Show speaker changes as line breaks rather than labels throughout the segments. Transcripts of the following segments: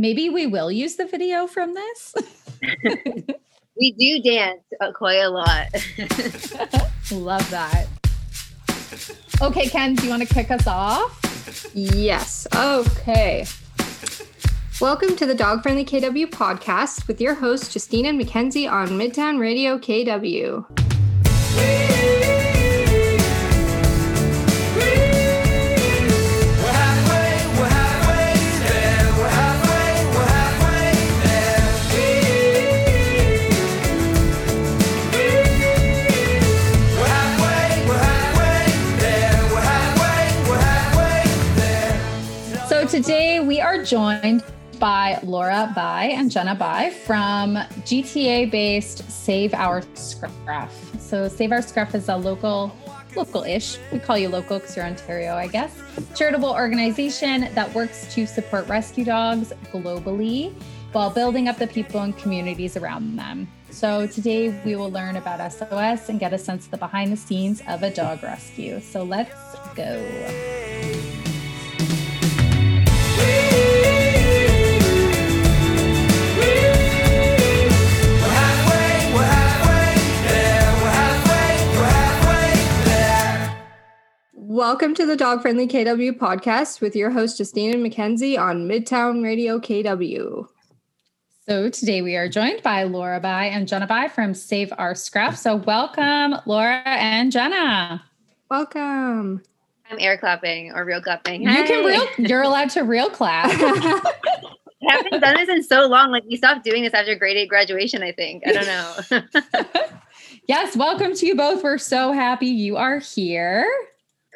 Maybe we will use the video from this.
we do dance uh, quite a lot.
Love that. Okay, Ken, do you want to kick us off?
Yes. Okay. Welcome to the Dog Friendly KW podcast with your hosts, Justine and Mackenzie on Midtown Radio KW.
Joined by Laura Bai and Jenna Bai from GTA based Save Our Scruff. So Save Our Scruff is a local local-ish. We call you local because you're Ontario, I guess. Charitable organization that works to support rescue dogs globally while building up the people and communities around them. So today we will learn about SOS and get a sense of the behind the scenes of a dog rescue. So let's go.
Welcome to the Dog Friendly KW podcast with your host, Justine and Mackenzie on Midtown Radio KW.
So today we are joined by Laura Bai and Jenna Bai from Save Our Scruff. So welcome, Laura and Jenna.
Welcome.
I'm air clapping or real clapping.
You can real. You're allowed to real clap.
I haven't done this in so long. Like we stopped doing this after grade eight graduation. I think. I don't know.
yes, welcome to you both. We're so happy you are here.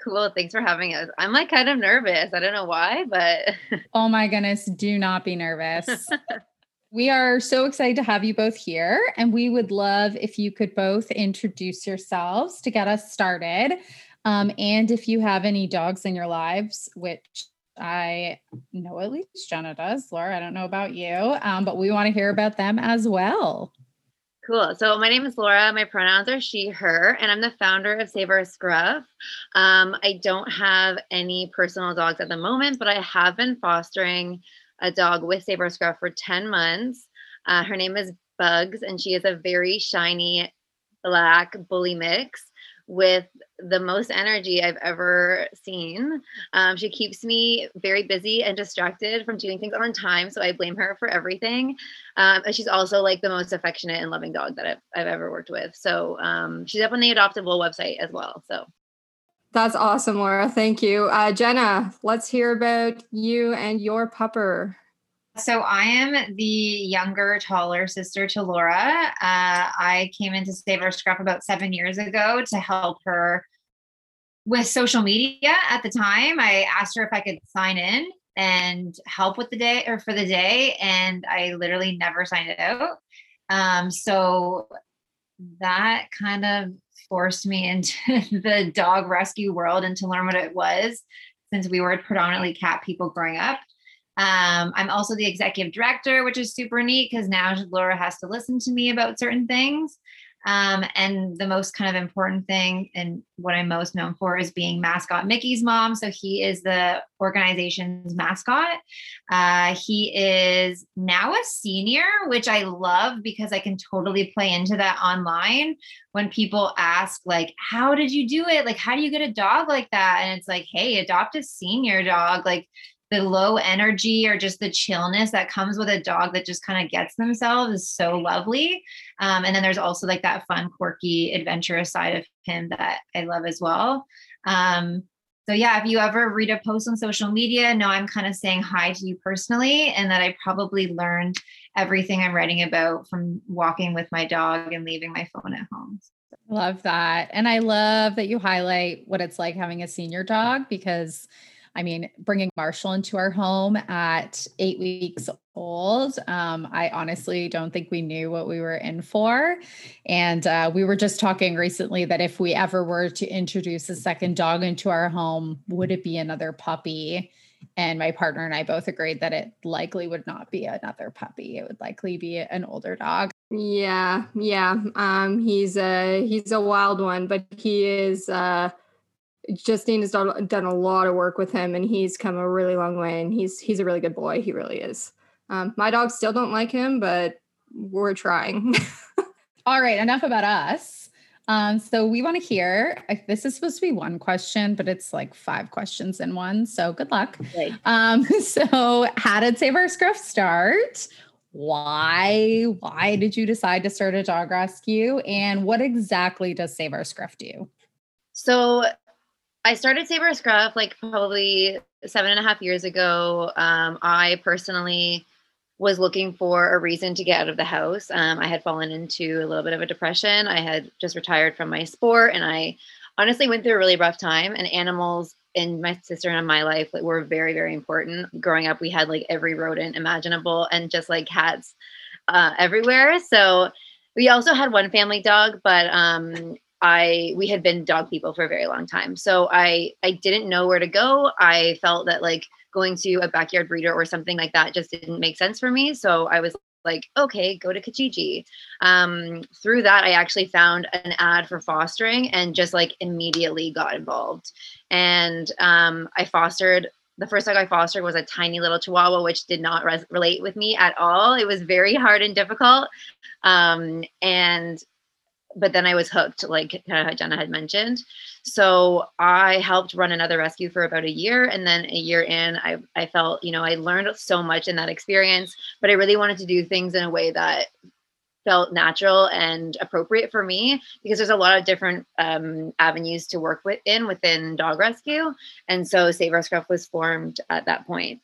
Cool. Thanks for having us. I'm like kind of nervous. I don't know why, but
Oh my goodness, do not be nervous. we are so excited to have you both here, and we would love if you could both introduce yourselves to get us started. Um, and if you have any dogs in your lives, which I know at least Jenna does, Laura, I don't know about you, um, but we want to hear about them as well.
Cool. So my name is Laura. My pronouns are she, her, and I'm the founder of Save Our Scruff. Um, I don't have any personal dogs at the moment, but I have been fostering a dog with Save Our Scruff for 10 months. Uh, her name is Bugs, and she is a very shiny black bully mix with the most energy I've ever seen. Um, she keeps me very busy and distracted from doing things on time, so I blame her for everything. Um, and she's also like the most affectionate and loving dog that I've, I've ever worked with. So um, she's up on the Adoptable website as well. So
That's awesome, Laura. Thank you. Uh, Jenna, let's hear about you and your pupper.
So I am the younger, taller sister to Laura. Uh, I came into Save Our Scruff about seven years ago to help her with social media. At the time, I asked her if I could sign in and help with the day or for the day, and I literally never signed it out. Um, so that kind of forced me into the dog rescue world and to learn what it was since we were predominantly cat people growing up. Um, I'm also the executive director, which is super neat because now Laura has to listen to me about certain things. Um, and the most kind of important thing and what I'm most known for is being mascot Mickey's mom. So he is the organization's mascot. Uh, he is now a senior, which I love because I can totally play into that online when people ask, like, how did you do it? Like, how do you get a dog like that? And it's like, hey, adopt a senior dog. Like, the low energy or just the chillness that comes with a dog that just kind of gets themselves is so lovely. Um, and then there's also like that fun, quirky, adventurous side of him that I love as well. Um, so yeah, if you ever read a post on social media, know I'm kind of saying hi to you personally, and that I probably learned everything I'm writing about from walking with my dog and leaving my phone at home.
Love that. And I love that you highlight what it's like having a senior dog because I mean, bringing Marshall into our home at eight weeks old, um, I honestly don't think we knew what we were in for. And uh, we were just talking recently that if we ever were to introduce a second dog into our home, would it be another puppy? And my partner and I both agreed that it likely would not be another puppy. It would likely be an older dog.
Yeah, yeah. Um, he's a he's a wild one, but he is uh Justine has done, done a lot of work with him and he's come a really long way and he's he's a really good boy. He really is. Um, my dogs still don't like him, but we're trying.
All right, enough about us. Um, so we want to hear. This is supposed to be one question, but it's like five questions in one. So good luck.
Right.
Um, so how did Save Our Scruff start? Why? Why did you decide to start a dog rescue? And what exactly does Save Our Scruff do?
So I started Save Our Scruff like probably seven and a half years ago. Um, I personally was looking for a reason to get out of the house. Um, I had fallen into a little bit of a depression. I had just retired from my sport, and I honestly went through a really rough time. And animals in my sister and my life like, were very, very important. Growing up, we had like every rodent imaginable, and just like cats uh, everywhere. So we also had one family dog, but um, I we had been dog people for a very long time. So I I didn't know where to go. I felt that like going to a backyard breeder or something like that just didn't make sense for me. So I was like, okay, go to Kijiji. Um, through that, I actually found an ad for fostering and just like immediately got involved. And um, I fostered. The first dog I fostered was a tiny little Chihuahua, which did not res- relate with me at all. It was very hard and difficult. Um, and but then I was hooked, like Jenna had mentioned. So I helped run another rescue for about a year. And then a year in, I, I felt, you know, I learned so much in that experience, but I really wanted to do things in a way that felt natural and appropriate for me because there's a lot of different um, avenues to work with in within dog rescue. And so Save Our Scruff was formed at that point.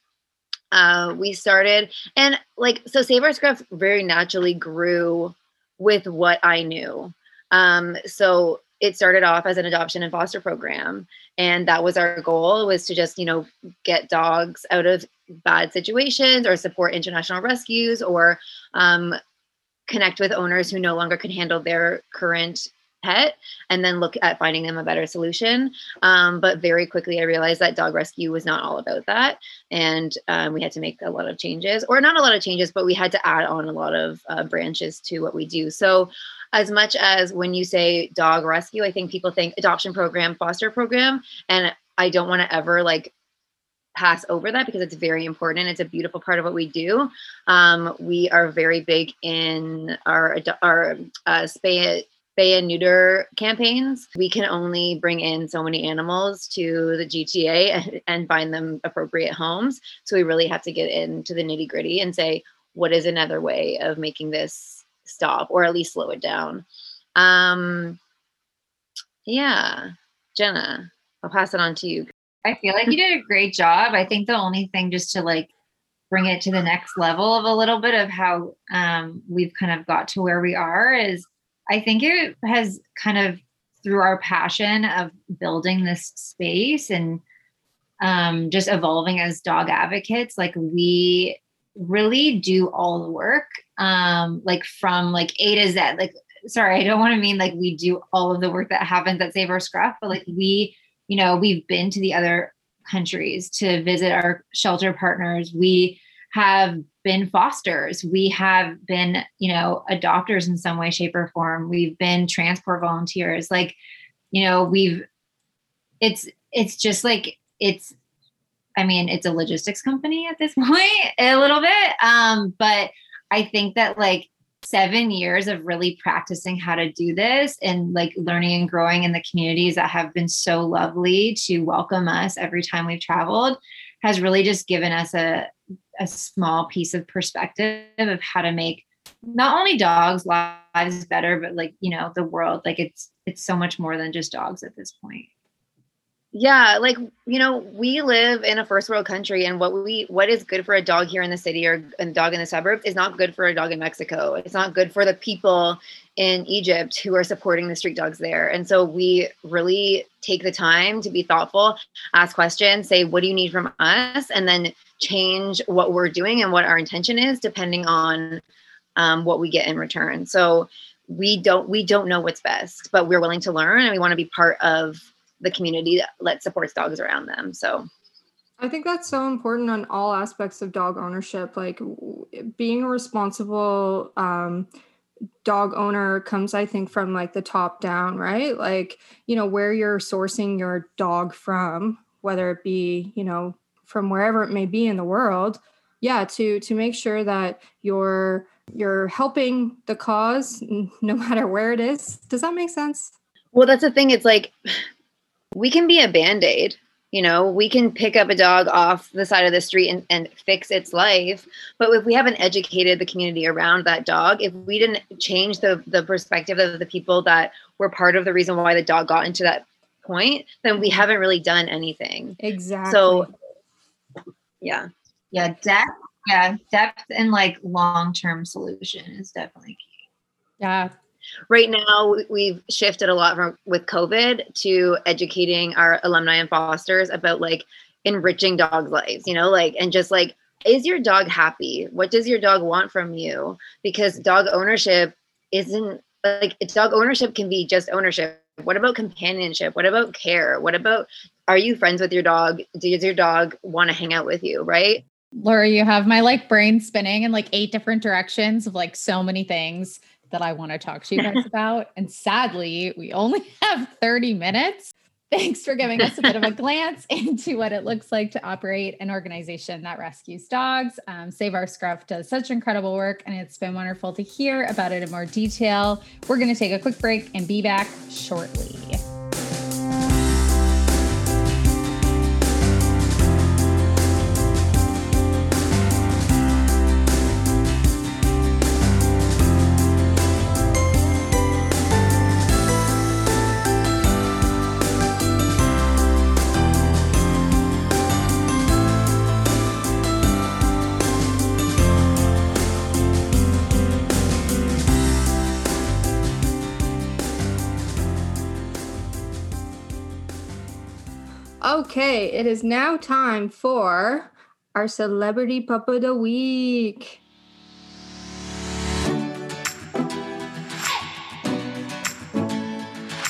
Uh, we started and like so Save Our Scruff very naturally grew with what I knew. Um, so it started off as an adoption and foster program and that was our goal was to just you know get dogs out of bad situations or support international rescues or um, connect with owners who no longer could handle their current pet and then look at finding them a better solution um, but very quickly i realized that dog rescue was not all about that and um, we had to make a lot of changes or not a lot of changes but we had to add on a lot of uh, branches to what we do so as much as when you say dog rescue, I think people think adoption program, foster program. And I don't want to ever like pass over that because it's very important. It's a beautiful part of what we do. Um, we are very big in our our uh, spay spay and neuter campaigns. We can only bring in so many animals to the GTA and, find them appropriate homes. So we really have to get into the nitty gritty and say, what is another way of making this stop or at least slow it down. Um, yeah, Jenna, I'll pass it on to you.
I feel like you did a great job. I think the only thing just to like bring it to the next level of a little bit of how um, we've kind of got to where we are is I think it has kind of through our passion of building this space and um, just evolving as dog advocates, like we really do all the work um like from like a to z like sorry i don't want to mean like we do all of the work that happens at save our scruff but like we you know we've been to the other countries to visit our shelter partners. We have been fosters. We have been you know adopters in some way shape or form. We've been transport volunteers. Like you know we've it's it's just like it's I mean, it's a logistics company at this point, a little bit. Um, but I think that like seven years of really practicing how to do this and like learning and growing in the communities that have been so lovely to welcome us every time we've traveled has really just given us a, a small piece of perspective of how to make not only dogs lives better but like you know the world. Like it's it's so much more than just dogs at this point
yeah like you know we live in a first world country and what we what is good for a dog here in the city or a dog in the suburbs is not good for a dog in mexico. It's not good for the people in egypt who are supporting the street dogs there. And so we really take the time to be thoughtful ask questions say what do you need from us? and then change what we're doing and what our intention is depending on um, what we get in return. So we don't we don't know what's best but we're willing to learn and we want to be part of the community that supports dogs around them. So
I think that's so important on all aspects of dog ownership. Like being a responsible um, dog owner comes, I think, from like the top down, right? Like, you know, where you're sourcing your dog from, whether it be, you know, from wherever it may be in the world. yeah, to to make sure that you're you're helping the cause no matter where it is. Does that make sense?
Well, that's the thing. It's like we can be a band aid. You know, we can pick up a dog off the side of the street and, and fix its life. But if we haven't educated the community around that dog, if we didn't change the, the perspective of the people that were part of the reason why the dog got into that point, then we haven't really done anything.
Exactly.
So, yeah.
Yeah, depth. Yeah, depth and like long term solution is definitely key.
Yeah.
Right now, we've shifted a lot from with COVID to educating our alumni and fosters about like enriching dogs' lives, you know, like and just like, is your dog happy? What does your dog want from you? Because dog ownership isn't like dog ownership can be just ownership. What about companionship? What about care? What about are you friends with your dog? Does your dog want to hang out with you? Right.
Laura, you have my like brain spinning in like eight different directions of like so many things that I want to talk to you guys about. And sadly, we only have 30 minutes. Thanks for giving us a bit of a glance into what it looks like to operate an organization that rescues dogs. Um, Save Our Scruff does such incredible work, and it's been wonderful to hear about it in more detail. We're going to take a quick break and be back shortly.
Okay, it is now time for our celebrity pup of the week.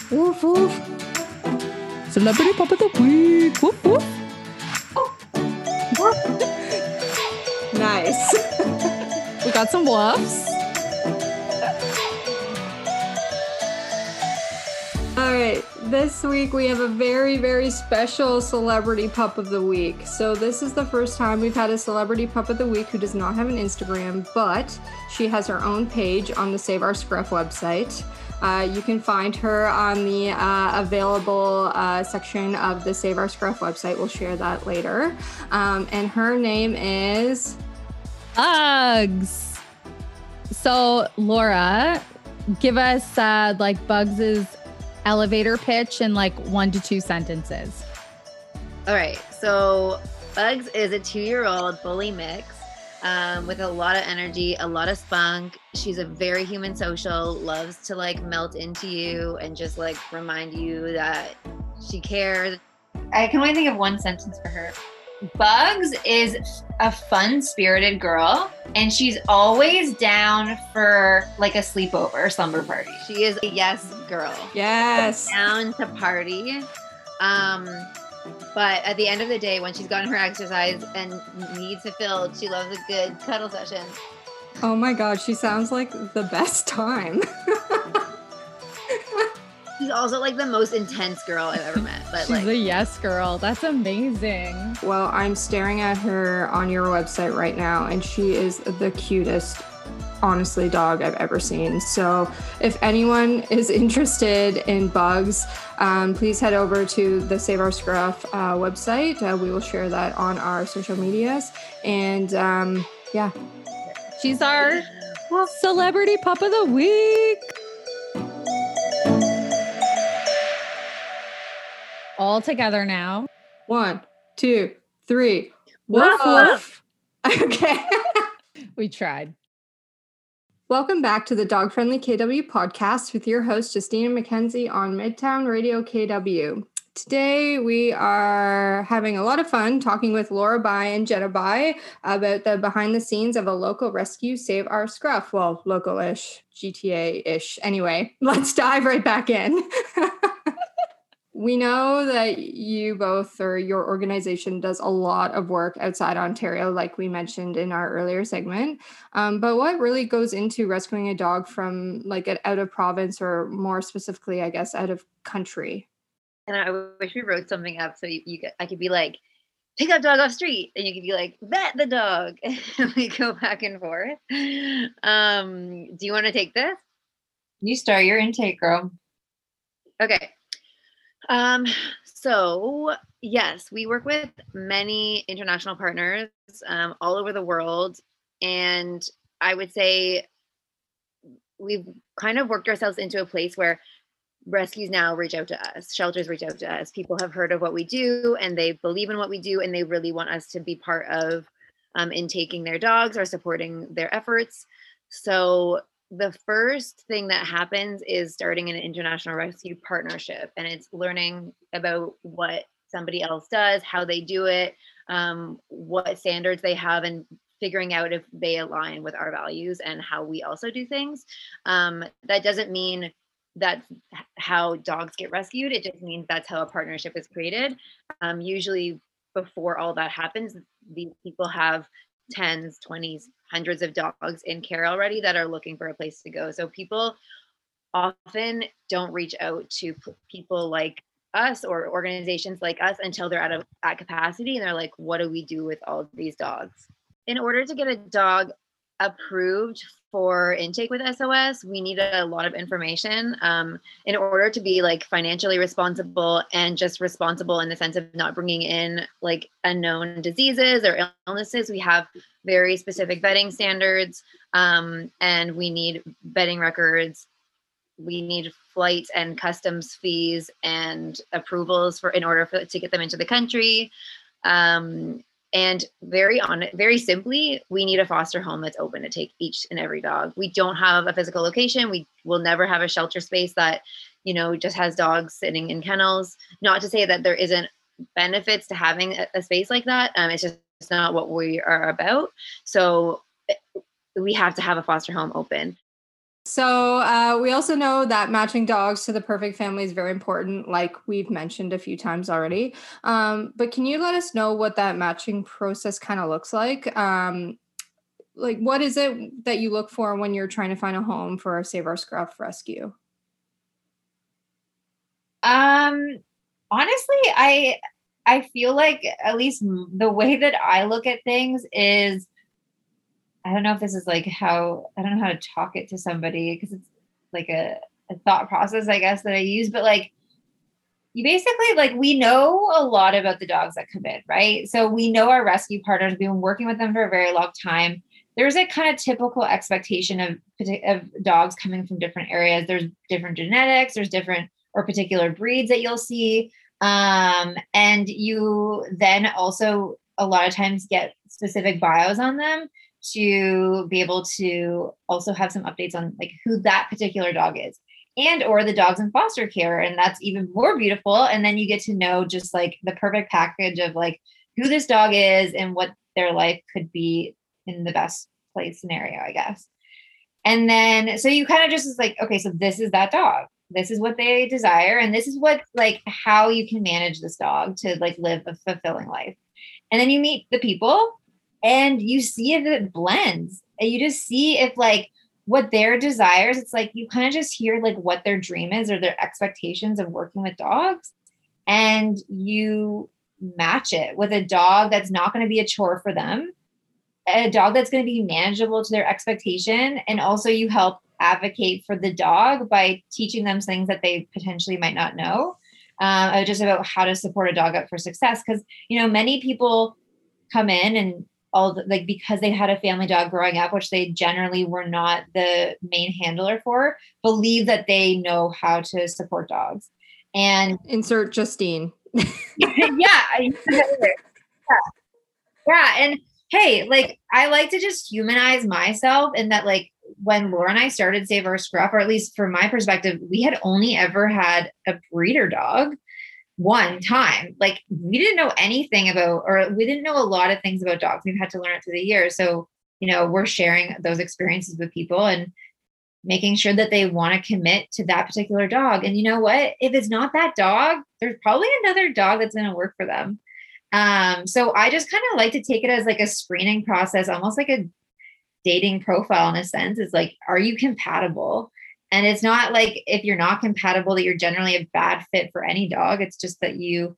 Woof woof.
Celebrity Pup of the Week. Woof, woof. Oh.
Nice.
We got some woofs.
This week we have a very, very special celebrity pup of the week. So, this is the first time we've had a celebrity pup of the week who does not have an Instagram, but she has her own page on the Save Our Scruff website. Uh, you can find her on the uh, available uh, section of the Save Our Scruff website. We'll share that later. Um, and her name is
Bugs. So, Laura, give us uh, like Bugs's elevator pitch in like one to two sentences.
All right. So Bugs is a two-year-old bully mix um, with a lot of energy, a lot of spunk. She's a very human social, loves to like melt into you and just like remind you that she cares.
I can only think of one sentence for her. Bugs is a fun spirited girl, and she's always down for like a sleepover slumber party.
She is a yes girl.
Yes.
Down to party. Um, but at the end of the day, when she's gotten her exercise and needs to feel, she loves a good cuddle session.
Oh my God, she sounds like the best time.
She's also like the most intense girl I've ever met. But
She's
like,
a yes girl. That's amazing.
Well, I'm staring at her on your website right now, and she is the cutest, honestly, dog I've ever seen. So, if anyone is interested in bugs, um, please head over to the Save Our Scruff uh, website. Uh, we will share that on our social medias. And um, yeah,
She's our celebrity pup of the week. All together now.
one, two, three.
Woof, woof.
Okay.
We tried.
Welcome back to the Dog Friendly KW podcast with your host, Justine and Mackenzie on Midtown Radio KW. Today, we are having a lot of fun talking with Laura Bai and Jenna Bai about the behind the scenes of a local rescue, Save Our Scruff. Well, local ish, GTA ish. Anyway, let's dive right back in. We know that you both or your organization does a lot of work outside Ontario, like we mentioned in our earlier segment. Um, but what really goes into rescuing a dog from like an out of province or more specifically, I guess, out of country?
and I wish we wrote something up so you, you could, I could be like, pick up dog off street and you could be like vet the dog and we go back and forth um do you want to take this
you start your intake girl
okay um so yes we work with many international partners um, all over the world and i would say we've kind of worked ourselves into a place where rescues now reach out to us shelters reach out to us people have heard of what we do and they believe in what we do and they really want us to be part of um, in taking their dogs or supporting their efforts. So the first thing that happens is starting an international rescue partnership and it's learning about what somebody else does how they do it um, what standards they have and figuring out if they align with our values and how we also do things um, that doesn't mean that's how dogs get rescued. It just means that's how a partnership is created. Um, usually, before all that happens, these people have tens, 20s, hundreds of dogs in care already that are looking for a place to go. So people often don't reach out to people like us or organizations like us until they're out of at capacity and they're like what do we do with all these dogs in order to get a dog approved for intake with SOS, we need a lot of information um, in order to be like financially responsible and just responsible in the sense of not bringing in like unknown diseases or illnesses. We have very specific vetting standards um, and we need vetting records. We need flights and customs fees and approvals for in order for to get them into the country. Um, and very on very simply, we need a foster home that's open to take each and every dog. We don't have a physical location. We will never have a shelter space that, you know, just has dogs sitting in kennels. Not to say that there isn't benefits to having a, a space like that. Um, it's just not what we are about. So eh, we have to have a foster home open.
So uh, we also know that matching dogs to the perfect family is very important, like we've mentioned a few times already. Um, but can you let us know what that matching process kind of looks like? Um, like, what is it that you look for when you're trying to find a home for a Save Our Scruff rescue?
Um, honestly, I I feel like at least the way that I look at things is I don't know if this is like how I don't know how to talk it to somebody because it's like a, a thought process, I guess, that I use, but like you basically like we know a lot about the dogs that come in, right? So we know our rescue partners, we've been working with them for a very long time. There's a kind of typical expectation of of dogs coming from different areas. There's different genetics, there's different or particular breeds that you'll see. Um, and you then also a lot of times get specific bios on them to be able to also have some updates on like who that particular dog is and or the dogs in foster care and that's even more beautiful. And then you get to know just like the perfect package of like who this dog is and what their life could be in the best place scenario i guess. And then so you kind of just is like okay so this is that dog. This is what they desire and this is what like how you can manage this dog to like live a fulfilling life. And then you meet the people and you see if it blends and you just see if like what their desires it's like you kind of just hear like what their dream is or their expectations of working with dogs and you match it with a dog that's not going to be a chore for them a dog that's going to be manageable to their expectation and also you help advocate for the dog by teaching them things that they potentially might not know uh, just about how to support a dog up for success because you know many people come in and all the, like because they had a family dog growing up which they generally were not the main handler for believe that they know how to support dogs. And
insert justine.
Yeah, yeah. Yeah and hey like i like to just humanize myself and that like when laura and i started save our scruff or at least from my perspective we had only ever had a breeder dog one time. Like we didn't know anything about, or we didn't know a lot of things about dogs. We've had to learn it through the years. So, you know, we're sharing those experiences with people and making sure that they want to commit to that particular dog. And you know what? If it's not that dog, there's probably another dog that's going to work for them. Um, so I just kind of like to take it as like a screening process, almost like a dating profile in a sense. Is like, are you compatible? And it's not like if you're not compatible that you're generally a bad fit for any dog. It's just that you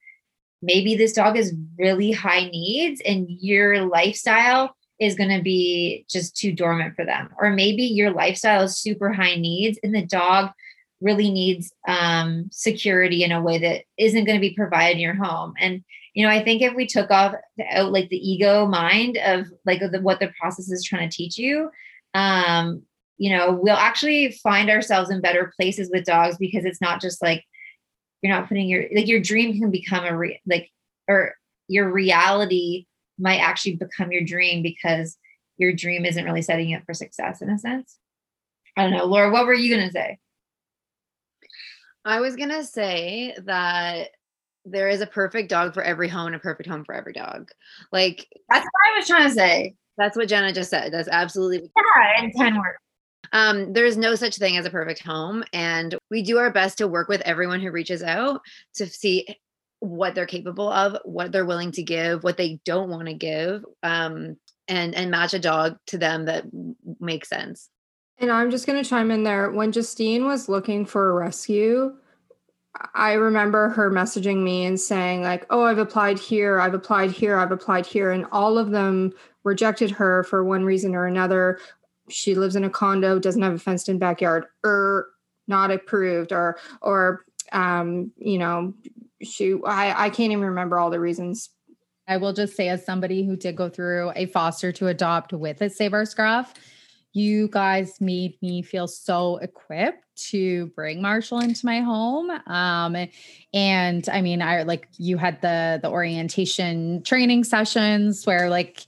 maybe this dog is really high needs and your lifestyle is going to be just too dormant for them. Or maybe your lifestyle is super high needs and the dog really needs um, security in a way that isn't going to be provided in your home. And you know, I think if we took off out like the ego mind of like the, what the process is trying to teach you, um, you know, we'll actually find ourselves in better places with dogs because it's not just like you're not putting your like your dream can become a re, like or your reality might actually become your dream because your dream isn't really setting you up for success in a sense. I don't know, Laura, what were you gonna say?
I was gonna say that there is a perfect dog for every home and a perfect home for every dog. Like
that's what I was trying to say.
That's what Jenna just said. That's absolutely
yeah, in 10 words.
Um, there's no such thing as a perfect home. And we do our best to work with everyone who reaches out to see what they're capable of, what they're willing to give, what they don't want to give, um, and and match a dog to them that makes sense.
And I'm just going to chime in there. When Justine was looking for a rescue, I remember her messaging me and saying, like, oh, I've applied here, I've applied here, I've applied here. And all of them rejected her for one reason or another. She lives in a condo, doesn't have a fenced in backyard, or er, not approved, or, or, um, you know, she, I, I can't even remember all the reasons.
I will just say, as somebody who did go through a foster to adopt with a Save Our Scruff, you guys made me feel so equipped to bring Marshall into my home. Um, and I mean, I like you had the the orientation training sessions where like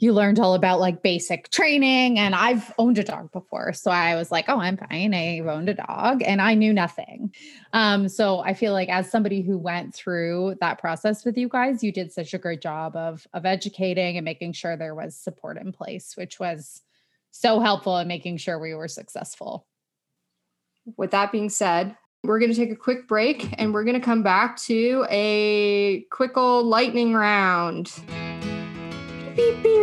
you learned all about like basic training and I've owned a dog before. So I was like, oh, I'm fine. I've owned a dog and I knew nothing. Um, so I feel like as somebody who went through that process with you guys, you did such a great job of of educating and making sure there was support in place, which was so helpful in making sure we were successful.
With that being said, we're going to take a quick break and we're going to come back to a quick old lightning round. Beep, beep,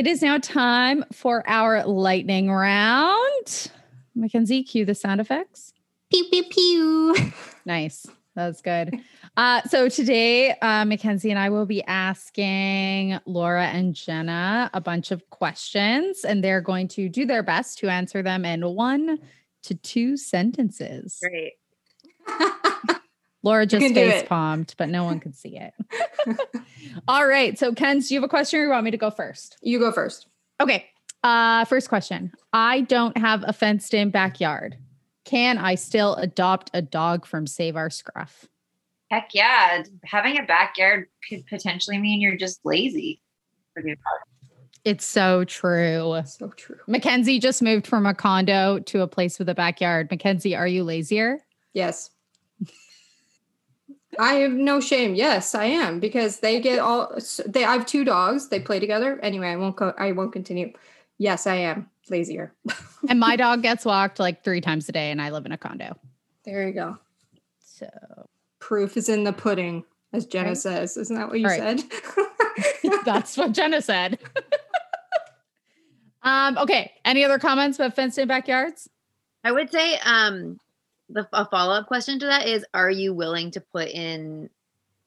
It is now time for our lightning round. Mackenzie, cue the sound effects.
Pew, pew, pew.
Nice. That's good. Uh, so today, uh, Mackenzie and I will be asking Laura and Jenna a bunch of questions, and they're going to do their best to answer them in one to two sentences.
Great.
Laura just face palmed, but no one could see it. All right. So, Ken, do you have a question or you want me to go first?
You go first.
Okay. Uh, first question. I don't have a fenced in backyard. Can I still adopt a dog from Save Our Scruff?
Heck yeah. Having a backyard could potentially mean you're just lazy.
It's so true.
So true.
Mackenzie just moved from a condo to a place with a backyard. Mackenzie, are you lazier?
Yes. I have no shame. Yes, I am because they get all they I have two dogs. They play together. Anyway, I won't go I won't continue. Yes, I am lazier.
and my dog gets walked like 3 times a day and I live in a condo.
There you go.
So,
proof is in the pudding as Jenna right. says. Isn't that what you right.
said? That's what Jenna said. um okay, any other comments about fenced in backyards?
I would say um the a follow-up question to that is are you willing to put in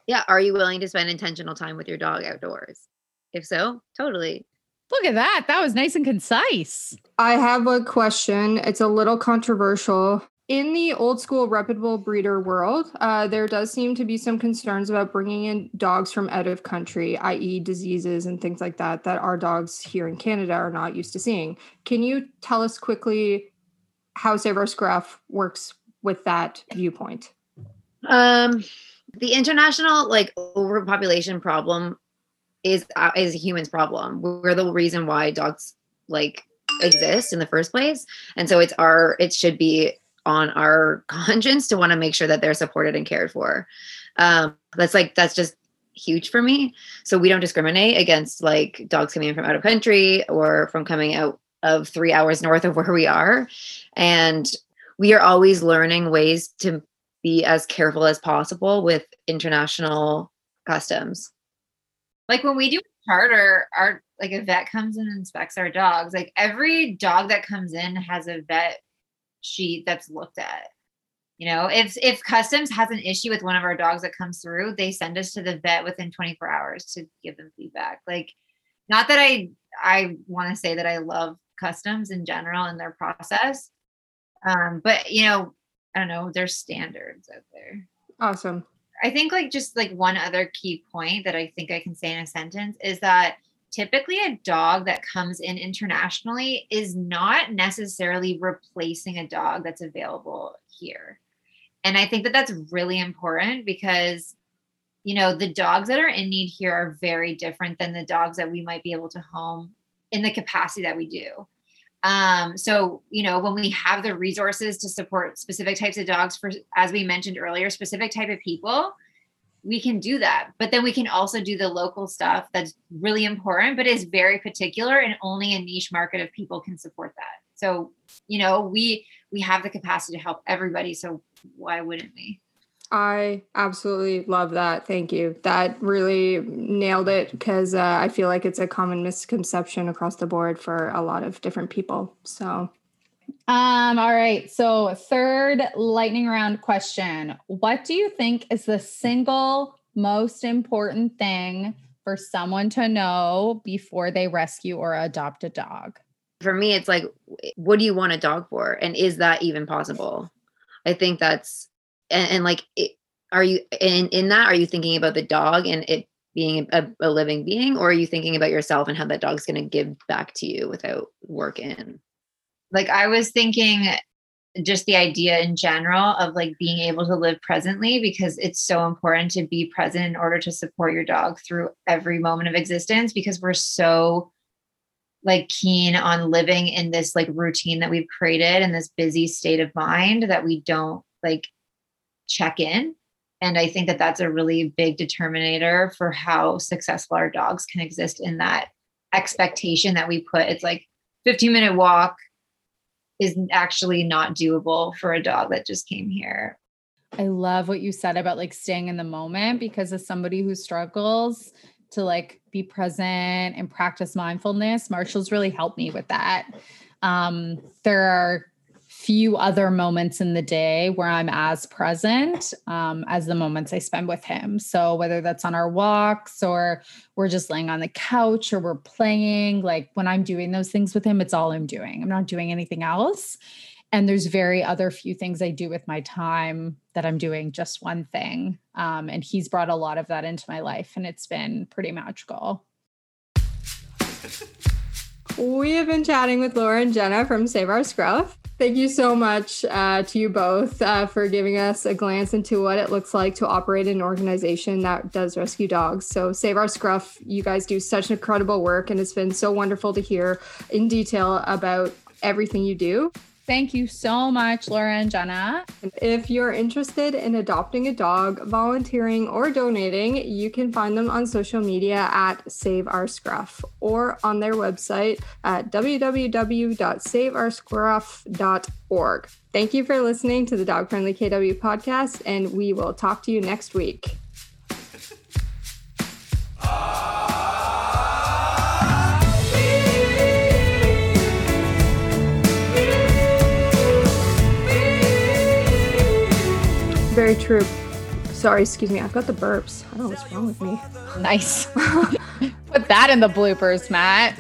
yeah are you willing to spend intentional time with your dog outdoors? If so totally.
Look at that. That was nice and concise.
I have a question. It's a little controversial. In the old school reputable breeder world uh, there does seem to be some concerns about bringing in dogs from out of country i.e diseases and things like that that our dogs here in canada are not used to seeing. Can you tell us quickly how Save Our Scruff works with that viewpoint?
Um, the international like overpopulation problem is uh, is a human's problem. We're the reason why dogs like exist in the first place, and so it's our it should be on our conscience to want to make sure that they're supported and cared for. Um, that's like that's just huge for me. So we don't discriminate against like dogs coming in from out of country or from coming out of three hours north of where we are. And we are always learning ways to be as careful as possible with international customs.
Like when we do charter, our like a vet comes and inspects our dogs. Like every dog that comes in has a vet sheet that's looked at. You know, if if customs has an issue with one of our dogs that comes through, they send us to the vet within 24 hours to give them feedback. Like, not that I I want to say that I love customs in general and their process, um, but you know, I don't know, there's standards out there.
Awesome.
I think like just like one other key point that I think I can say in a sentence is that typically a dog that comes in internationally is not necessarily replacing a dog that's available here. And I think that that's really important because you know, the dogs that are in need here are very different than the dogs that we might be able to home in the capacity that we do. Um, so, you know, when we have the resources to support specific types of dogs for, as we mentioned earlier, specific type of people, we can do that. But then we can also do the local stuff that's really important, but is very particular and only a niche market of people can support that. So, you know, we we have the capacity to help everybody. So why wouldn't we?
I absolutely love that. Thank you. That really nailed it because uh, I feel like it's a common misconception across the board for a lot of different people. So,
um, all right. So, third lightning round question What do you think is the single most important thing for someone to know before they rescue or adopt a dog?
For me, it's like, what do you want a dog for? And is that even possible? I think that's and, and like it, are you in in that are you thinking about the dog and it being a, a living being or are you thinking about yourself and how that dog's going to give back to you without work in
like i was thinking just the idea in general of like being able to live presently because it's so important to be present in order to support your dog through every moment of existence because we're so like keen on living in this like routine that we've created in this busy state of mind that we don't like check in. And I think that that's a really big determinator for how successful our dogs can exist in that expectation that we put. It's like 15 minute walk is actually not doable for a dog that just came here.
I love what you said about like staying in the moment because as somebody who struggles to like be present and practice mindfulness, Marshall's really helped me with that. Um, there are few other moments in the day where I'm as present um, as the moments I spend with him. So whether that's on our walks or we're just laying on the couch or we're playing, like when I'm doing those things with him, it's all I'm doing. I'm not doing anything else. And there's very other few things I do with my time that I'm doing just one thing. Um, and he's brought a lot of that into my life, and it's been pretty magical.
We have been chatting with Laura and Jenna from Save Our Scruff. Thank you so much uh, to you both uh, for giving us a glance into what it looks like to operate an organization that does rescue dogs. So, Save Our Scruff, you guys do such incredible work, and it's been so wonderful to hear in detail about everything you do.
Thank you so much, Laura and Jenna.
If you're interested in adopting a dog, volunteering, or donating, you can find them on social media at Save Our Scruff or on their website at www.saveourscruff.org. Thank you for listening to the Dog Friendly KW podcast, and we will talk to you next week. Very true. Sorry, excuse me. I've got the burps. I don't know what's wrong with me.
Nice. Put that in the bloopers, Matt.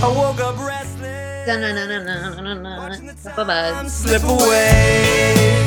I woke up restless. Slip away.